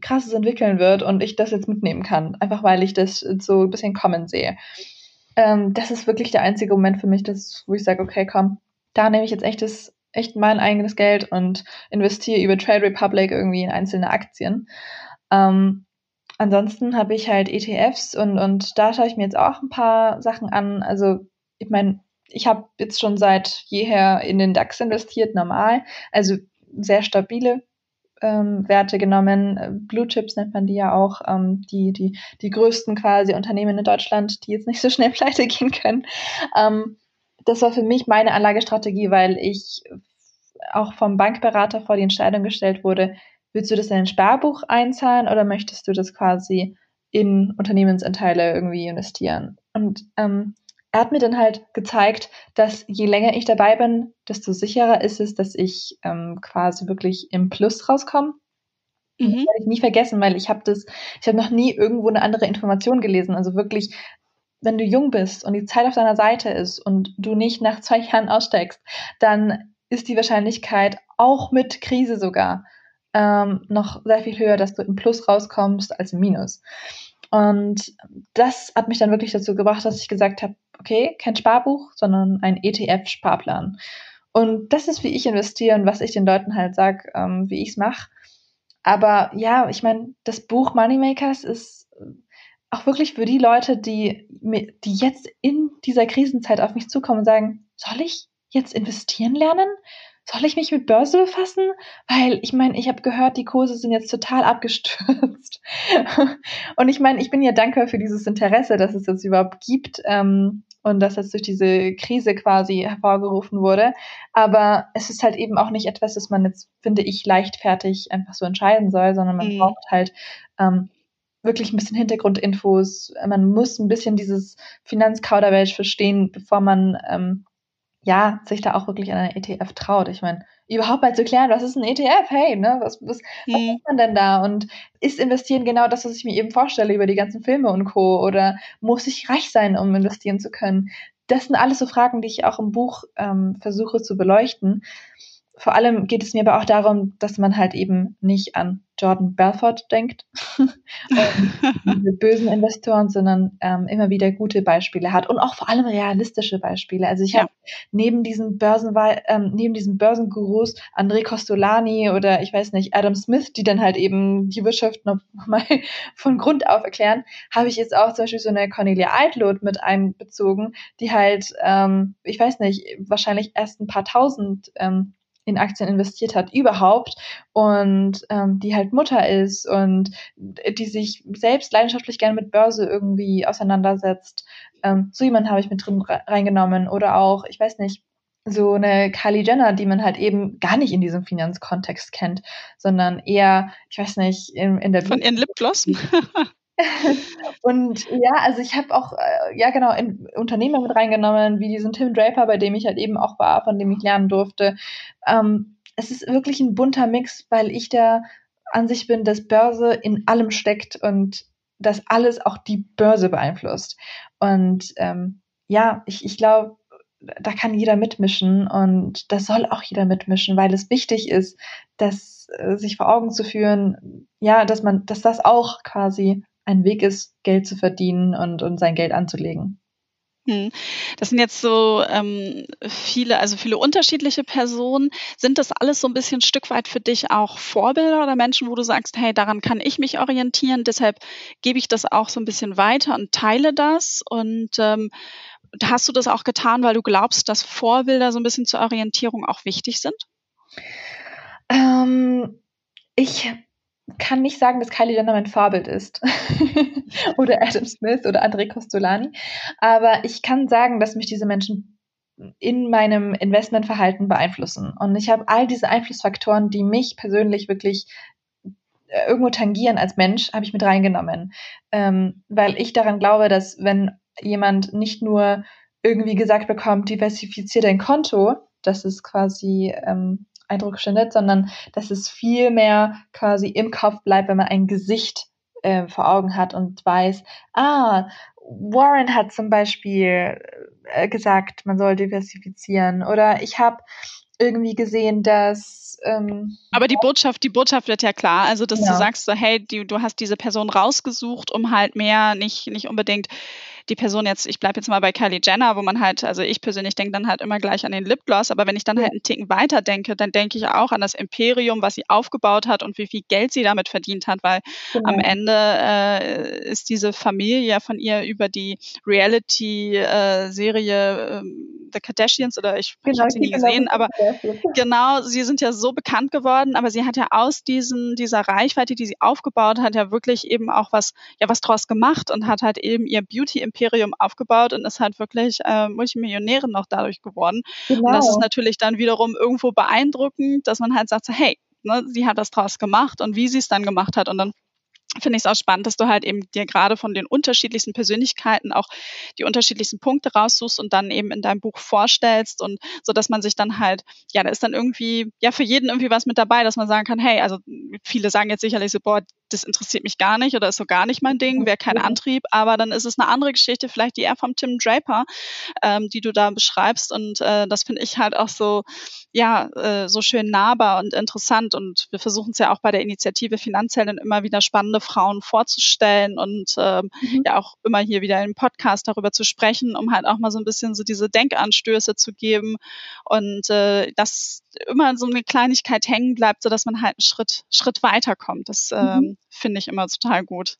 Speaker 2: krasses entwickeln wird und ich das jetzt mitnehmen kann. Einfach weil ich das so ein bisschen kommen sehe. Ähm, das ist wirklich der einzige Moment für mich, das, wo ich sage, okay, komm, da nehme ich jetzt echt, das, echt mein eigenes Geld und investiere über Trade Republic irgendwie in einzelne Aktien. Ähm, ansonsten habe ich halt ETFs und, und da schaue ich mir jetzt auch ein paar Sachen an. Also ich meine, ich habe jetzt schon seit jeher in den DAX investiert, normal. Also sehr stabile ähm, Werte genommen. Blue Chips nennt man die ja auch, ähm, die, die, die größten quasi Unternehmen in Deutschland, die jetzt nicht so schnell pleite gehen können. Ähm, das war für mich meine Anlagestrategie, weil ich auch vom Bankberater vor die Entscheidung gestellt wurde, willst du das in ein Sparbuch einzahlen oder möchtest du das quasi in Unternehmensanteile irgendwie investieren? Und ähm, er hat mir dann halt gezeigt, dass je länger ich dabei bin, desto sicherer ist es, dass ich ähm, quasi wirklich im Plus rauskomme. Mhm. Das werde ich nie vergessen, weil ich habe das, ich habe noch nie irgendwo eine andere Information gelesen. Also wirklich, wenn du jung bist und die Zeit auf deiner Seite ist und du nicht nach zwei Jahren aussteigst, dann ist die Wahrscheinlichkeit auch mit Krise sogar ähm, noch sehr viel höher, dass du im Plus rauskommst als im Minus. Und das hat mich dann wirklich dazu gebracht, dass ich gesagt habe, okay, kein Sparbuch, sondern ein ETF-Sparplan. Und das ist, wie ich investiere und was ich den Leuten halt sage, ähm, wie ich es mache. Aber ja, ich meine, das Buch Moneymakers ist auch wirklich für die Leute, die, die jetzt in dieser Krisenzeit auf mich zukommen und sagen, soll ich jetzt investieren lernen? Soll ich mich mit Börse befassen? Weil ich meine, ich habe gehört, die Kurse sind jetzt total abgestürzt. und ich meine, ich bin ja dankbar für dieses Interesse, dass es jetzt überhaupt gibt. Ähm, und dass das durch diese Krise quasi hervorgerufen wurde. Aber es ist halt eben auch nicht etwas, das man jetzt, finde ich, leichtfertig einfach so entscheiden soll, sondern man mhm. braucht halt ähm, wirklich ein bisschen Hintergrundinfos. Man muss ein bisschen dieses Finanzkauderwelsch verstehen, bevor man ähm, ja sich da auch wirklich an einen ETF traut. Ich meine, überhaupt mal zu klären, was ist ein ETF? Hey, ne, was, was, hm. was ist man denn da? Und ist investieren genau das, was ich mir eben vorstelle über die ganzen Filme und Co. Oder muss ich reich sein, um investieren zu können? Das sind alles so Fragen, die ich auch im Buch ähm, versuche zu beleuchten. Vor allem geht es mir aber auch darum, dass man halt eben nicht an Jordan Belfort denkt, diese bösen Investoren, sondern ähm, immer wieder gute Beispiele hat und auch vor allem realistische Beispiele. Also ich ja. habe neben diesen Börsen, ähm, neben diesen Börsengurus André Costolani oder ich weiß nicht Adam Smith, die dann halt eben die Wirtschaft noch mal von Grund auf erklären, habe ich jetzt auch zum Beispiel so eine Cornelia Eitlot mit einbezogen, die halt, ähm, ich weiß nicht, wahrscheinlich erst ein paar tausend ähm, in Aktien investiert hat überhaupt und ähm, die halt Mutter ist und die sich selbst leidenschaftlich gerne mit Börse irgendwie auseinandersetzt. Ähm, so jemanden habe ich mit drin reingenommen oder auch, ich weiß nicht, so eine Kylie Jenner, die man halt eben gar nicht in diesem Finanzkontext kennt, sondern eher, ich weiß nicht, in, in der
Speaker 1: von ihren Lipgloss.
Speaker 2: und ja, also ich habe auch, äh, ja genau, in Unternehmer mit reingenommen, wie diesen Tim Draper, bei dem ich halt eben auch war, von dem ich lernen durfte. Ähm, es ist wirklich ein bunter Mix, weil ich der Ansicht bin, dass Börse in allem steckt und dass alles auch die Börse beeinflusst. Und ähm, ja, ich, ich glaube, da kann jeder mitmischen und da soll auch jeder mitmischen, weil es wichtig ist, dass äh, sich vor Augen zu führen, ja, dass man, dass das auch quasi ein Weg ist, Geld zu verdienen und, und sein Geld anzulegen.
Speaker 1: Hm. Das sind jetzt so ähm, viele, also viele unterschiedliche Personen. Sind das alles so ein bisschen ein Stück weit für dich auch Vorbilder oder Menschen, wo du sagst, hey, daran kann ich mich orientieren, deshalb gebe ich das auch so ein bisschen weiter und teile das? Und ähm, hast du das auch getan, weil du glaubst, dass Vorbilder so ein bisschen zur Orientierung auch wichtig sind?
Speaker 2: Ähm, ich kann nicht sagen, dass Kylie Jenner mein Vorbild ist. oder Adam Smith oder André Costolani. Aber ich kann sagen, dass mich diese Menschen in meinem Investmentverhalten beeinflussen. Und ich habe all diese Einflussfaktoren, die mich persönlich wirklich äh, irgendwo tangieren als Mensch, habe ich mit reingenommen. Ähm, weil ich daran glaube, dass wenn jemand nicht nur irgendwie gesagt bekommt, diversifiziere dein Konto, das ist quasi ähm, Eindruck schindet, sondern dass es viel mehr quasi im Kopf bleibt, wenn man ein Gesicht äh, vor Augen hat und weiß, ah, Warren hat zum Beispiel äh, gesagt, man soll diversifizieren. Oder ich habe irgendwie gesehen, dass. Ähm,
Speaker 1: Aber die Botschaft, die Botschaft wird ja klar. Also, dass ja. du sagst so, hey, die, du hast diese Person rausgesucht, um halt mehr nicht, nicht unbedingt die Person jetzt, ich bleibe jetzt mal bei Kylie Jenner, wo man halt, also ich persönlich denke dann halt immer gleich an den Lipgloss, aber wenn ich dann halt einen Ticken weiter denke, dann denke ich auch an das Imperium, was sie aufgebaut hat und wie viel Geld sie damit verdient hat, weil genau. am Ende äh, ist diese Familie von ihr über die Reality-Serie äh, The Kardashians oder ich, genau, ich habe sie nie gesehen, aber genau, sie sind ja so bekannt geworden, aber sie hat ja aus diesen, dieser Reichweite, die sie aufgebaut hat, ja wirklich eben auch was, ja was draus gemacht und hat halt eben ihr Beauty-Imperium Imperium aufgebaut und ist halt wirklich äh, Multimillionärin noch dadurch geworden. Genau. Und das ist genau. natürlich dann wiederum irgendwo beeindruckend, dass man halt sagt, so, hey, ne, sie hat das draus gemacht und wie sie es dann gemacht hat und dann finde ich es auch spannend, dass du halt eben dir gerade von den unterschiedlichsten Persönlichkeiten auch die unterschiedlichsten Punkte raussuchst und dann eben in deinem Buch vorstellst und so, dass man sich dann halt, ja, da ist dann irgendwie, ja, für jeden irgendwie was mit dabei, dass man sagen kann, hey, also viele sagen jetzt sicherlich so, boah, das interessiert mich gar nicht oder ist so gar nicht mein Ding, wäre kein Antrieb, aber dann ist es eine andere Geschichte, vielleicht die eher vom Tim Draper, ähm, die du da beschreibst und äh, das finde ich halt auch so, ja, äh, so schön nahbar und interessant und wir versuchen es ja auch bei der Initiative Finanzhelden immer wieder spannende Frauen vorzustellen und ähm, mhm. ja auch immer hier wieder im Podcast darüber zu sprechen, um halt auch mal so ein bisschen so diese Denkanstöße zu geben und äh, dass immer so eine Kleinigkeit hängen bleibt, so dass man halt einen Schritt Schritt weiterkommt. Das mhm. ähm, finde ich immer total gut.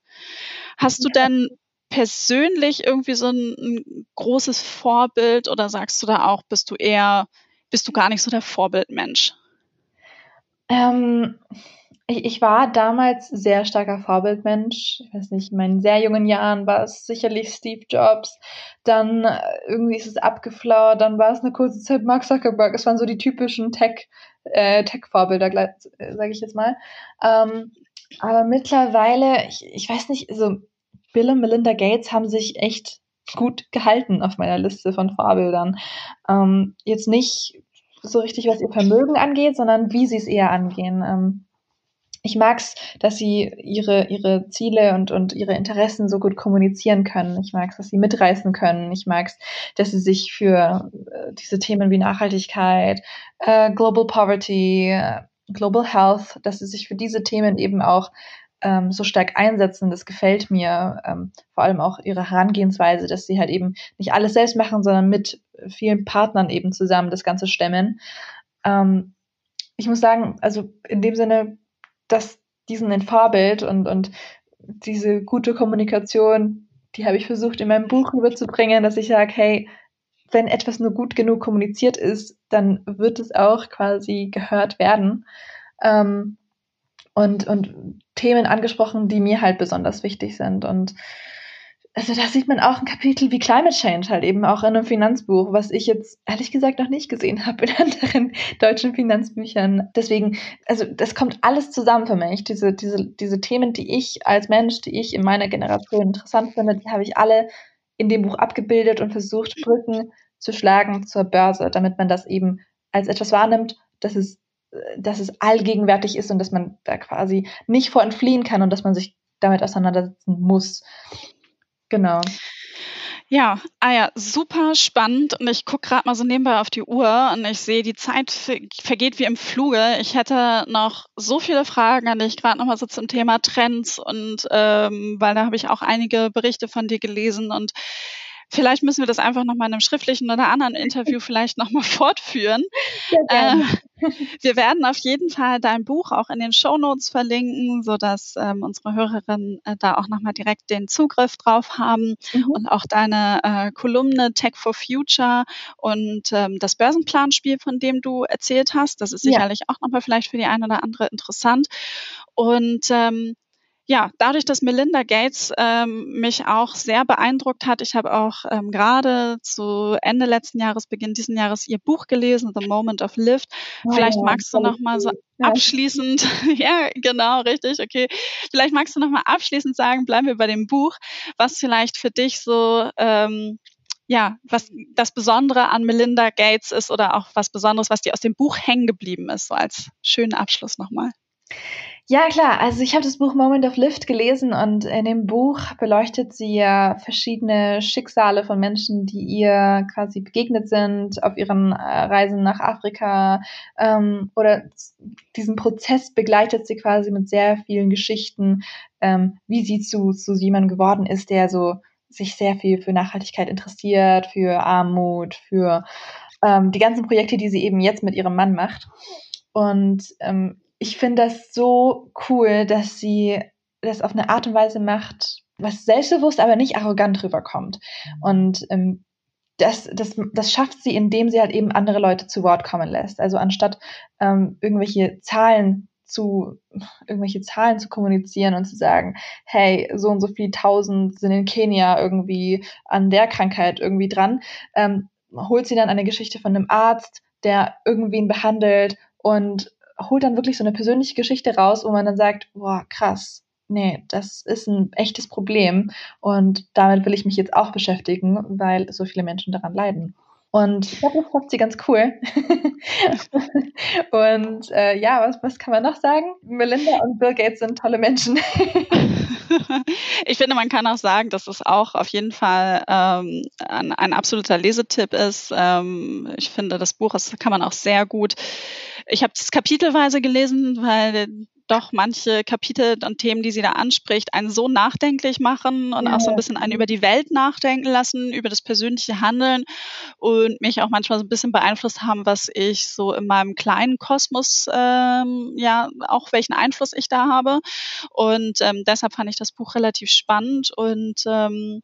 Speaker 1: Hast du denn persönlich irgendwie so ein, ein, großes Vorbild oder sagst du da auch, bist du eher, bist du gar nicht so der Vorbildmensch?
Speaker 2: Ähm, ich, ich war damals sehr starker Vorbildmensch. Ich weiß nicht, in meinen sehr jungen Jahren war es sicherlich Steve Jobs. Dann äh, irgendwie ist es abgeflaut. Dann war es eine kurze Zeit Mark Zuckerberg. Es waren so die typischen Tech, äh, Tech-Vorbilder, äh, sage ich jetzt mal. Ähm, aber mittlerweile, ich, ich weiß nicht, also Bill und Melinda Gates haben sich echt gut gehalten auf meiner Liste von Vorbildern. Ähm, jetzt nicht so richtig, was ihr Vermögen angeht, sondern wie sie es eher angehen. Ähm, ich mag's, dass sie ihre, ihre Ziele und, und ihre Interessen so gut kommunizieren können. Ich mag's, dass sie mitreißen können. Ich mag's, dass sie sich für äh, diese Themen wie Nachhaltigkeit, äh, Global Poverty, äh, Global Health, dass sie sich für diese Themen eben auch ähm, so stark einsetzen. Das gefällt mir. Ähm, vor allem auch ihre Herangehensweise, dass sie halt eben nicht alles selbst machen, sondern mit vielen Partnern eben zusammen das Ganze stemmen. Ähm, ich muss sagen, also in dem Sinne das, diesen ein Vorbild und, und diese gute Kommunikation, die habe ich versucht in meinem Buch rüberzubringen, dass ich sage, hey, wenn etwas nur gut genug kommuniziert ist, dann wird es auch quasi gehört werden. Ähm, und, und Themen angesprochen, die mir halt besonders wichtig sind. Und also da sieht man auch ein Kapitel wie Climate Change halt eben auch in einem Finanzbuch, was ich jetzt ehrlich gesagt noch nicht gesehen habe in anderen deutschen Finanzbüchern. Deswegen, also das kommt alles zusammen für mich. Diese, diese, diese Themen, die ich als Mensch, die ich in meiner Generation interessant finde, die habe ich alle in dem Buch abgebildet und versucht, Brücken zu schlagen zur Börse, damit man das eben als etwas wahrnimmt, dass es, dass es allgegenwärtig ist und dass man da quasi nicht vor entfliehen kann und dass man sich damit auseinandersetzen muss. Genau.
Speaker 1: Ja, ah ja, super spannend. Und ich gucke gerade mal so nebenbei auf die Uhr und ich sehe, die Zeit vergeht wie im Fluge. Ich hätte noch so viele Fragen an dich, gerade nochmal so zum Thema Trends und ähm, weil da habe ich auch einige Berichte von dir gelesen und Vielleicht müssen wir das einfach nochmal in einem schriftlichen oder anderen Interview vielleicht nochmal fortführen. Äh, wir werden auf jeden Fall dein Buch auch in den Show Notes verlinken, sodass ähm, unsere Hörerinnen äh, da auch nochmal direkt den Zugriff drauf haben mhm. und auch deine äh, Kolumne Tech for Future und ähm, das Börsenplanspiel, von dem du erzählt hast. Das ist sicherlich ja. auch nochmal vielleicht für die eine oder andere interessant. Und ähm, ja, dadurch, dass Melinda Gates ähm, mich auch sehr beeindruckt hat, ich habe auch ähm, gerade zu Ende letzten Jahres, Beginn diesen Jahres ihr Buch gelesen, The Moment of Lift. Oh, Vielleicht magst du noch mal so ja. abschließend, ja, genau, richtig, okay. Vielleicht magst du noch mal abschließend sagen, bleiben wir bei dem Buch, was vielleicht für dich so ähm, ja, was das Besondere an Melinda Gates ist oder auch was Besonderes, was dir aus dem Buch hängen geblieben ist, so als schönen Abschluss nochmal.
Speaker 2: Ja, klar. Also ich habe das Buch Moment of Lift gelesen und in dem Buch beleuchtet sie ja verschiedene Schicksale von Menschen, die ihr quasi begegnet sind auf ihren äh, Reisen nach Afrika ähm, oder diesen Prozess begleitet sie quasi mit sehr vielen Geschichten, ähm, wie sie zu, zu jemandem geworden ist, der so sich sehr viel für Nachhaltigkeit interessiert, für Armut, für ähm, die ganzen Projekte, die sie eben jetzt mit ihrem Mann macht. Und ähm, ich finde das so cool, dass sie das auf eine Art und Weise macht, was selbstbewusst, aber nicht arrogant rüberkommt. Und ähm, das, das, das schafft sie, indem sie halt eben andere Leute zu Wort kommen lässt. Also anstatt ähm, irgendwelche Zahlen zu irgendwelche Zahlen zu kommunizieren und zu sagen, hey, so und so viel tausend sind in Kenia irgendwie an der Krankheit irgendwie dran, ähm, holt sie dann eine Geschichte von einem Arzt, der irgendwen behandelt und holt dann wirklich so eine persönliche Geschichte raus, wo man dann sagt, boah, krass, nee, das ist ein echtes Problem und damit will ich mich jetzt auch beschäftigen, weil so viele Menschen daran leiden. Und ich glaube, das fand sie ganz cool. und äh, ja, was, was kann man noch sagen? Melinda und Bill Gates sind tolle Menschen.
Speaker 1: ich finde, man kann auch sagen, dass es auch auf jeden Fall ähm, ein, ein, absoluter Lesetipp ist. Ähm, ich finde, das Buch das kann man auch sehr gut. Ich habe es kapitelweise gelesen, weil doch manche Kapitel und Themen, die sie da anspricht, einen so nachdenklich machen und ja. auch so ein bisschen einen über die Welt nachdenken lassen, über das persönliche Handeln und mich auch manchmal so ein bisschen beeinflusst haben, was ich so in meinem kleinen Kosmos, ähm, ja, auch welchen Einfluss ich da habe. Und ähm, deshalb fand ich das Buch relativ spannend und ähm,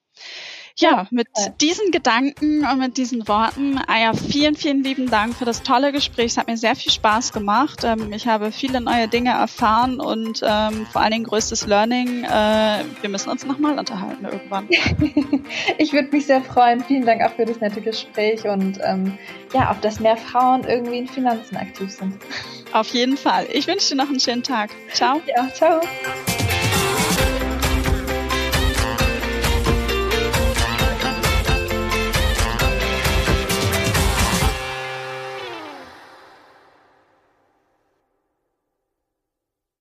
Speaker 1: ja, mit diesen Gedanken und mit diesen Worten, Aya, vielen, vielen lieben Dank für das tolle Gespräch. Es hat mir sehr viel Spaß gemacht. Ähm, ich habe viele neue Dinge erfahren und ähm, vor allen Dingen größtes Learning. Äh, wir müssen uns nochmal unterhalten irgendwann.
Speaker 2: ich würde mich sehr freuen. Vielen Dank auch für das nette Gespräch und ähm, ja, auch, dass mehr Frauen irgendwie in Finanzen aktiv sind.
Speaker 1: Auf jeden Fall. Ich wünsche dir noch einen schönen Tag. Ciao.
Speaker 2: Ja, ciao.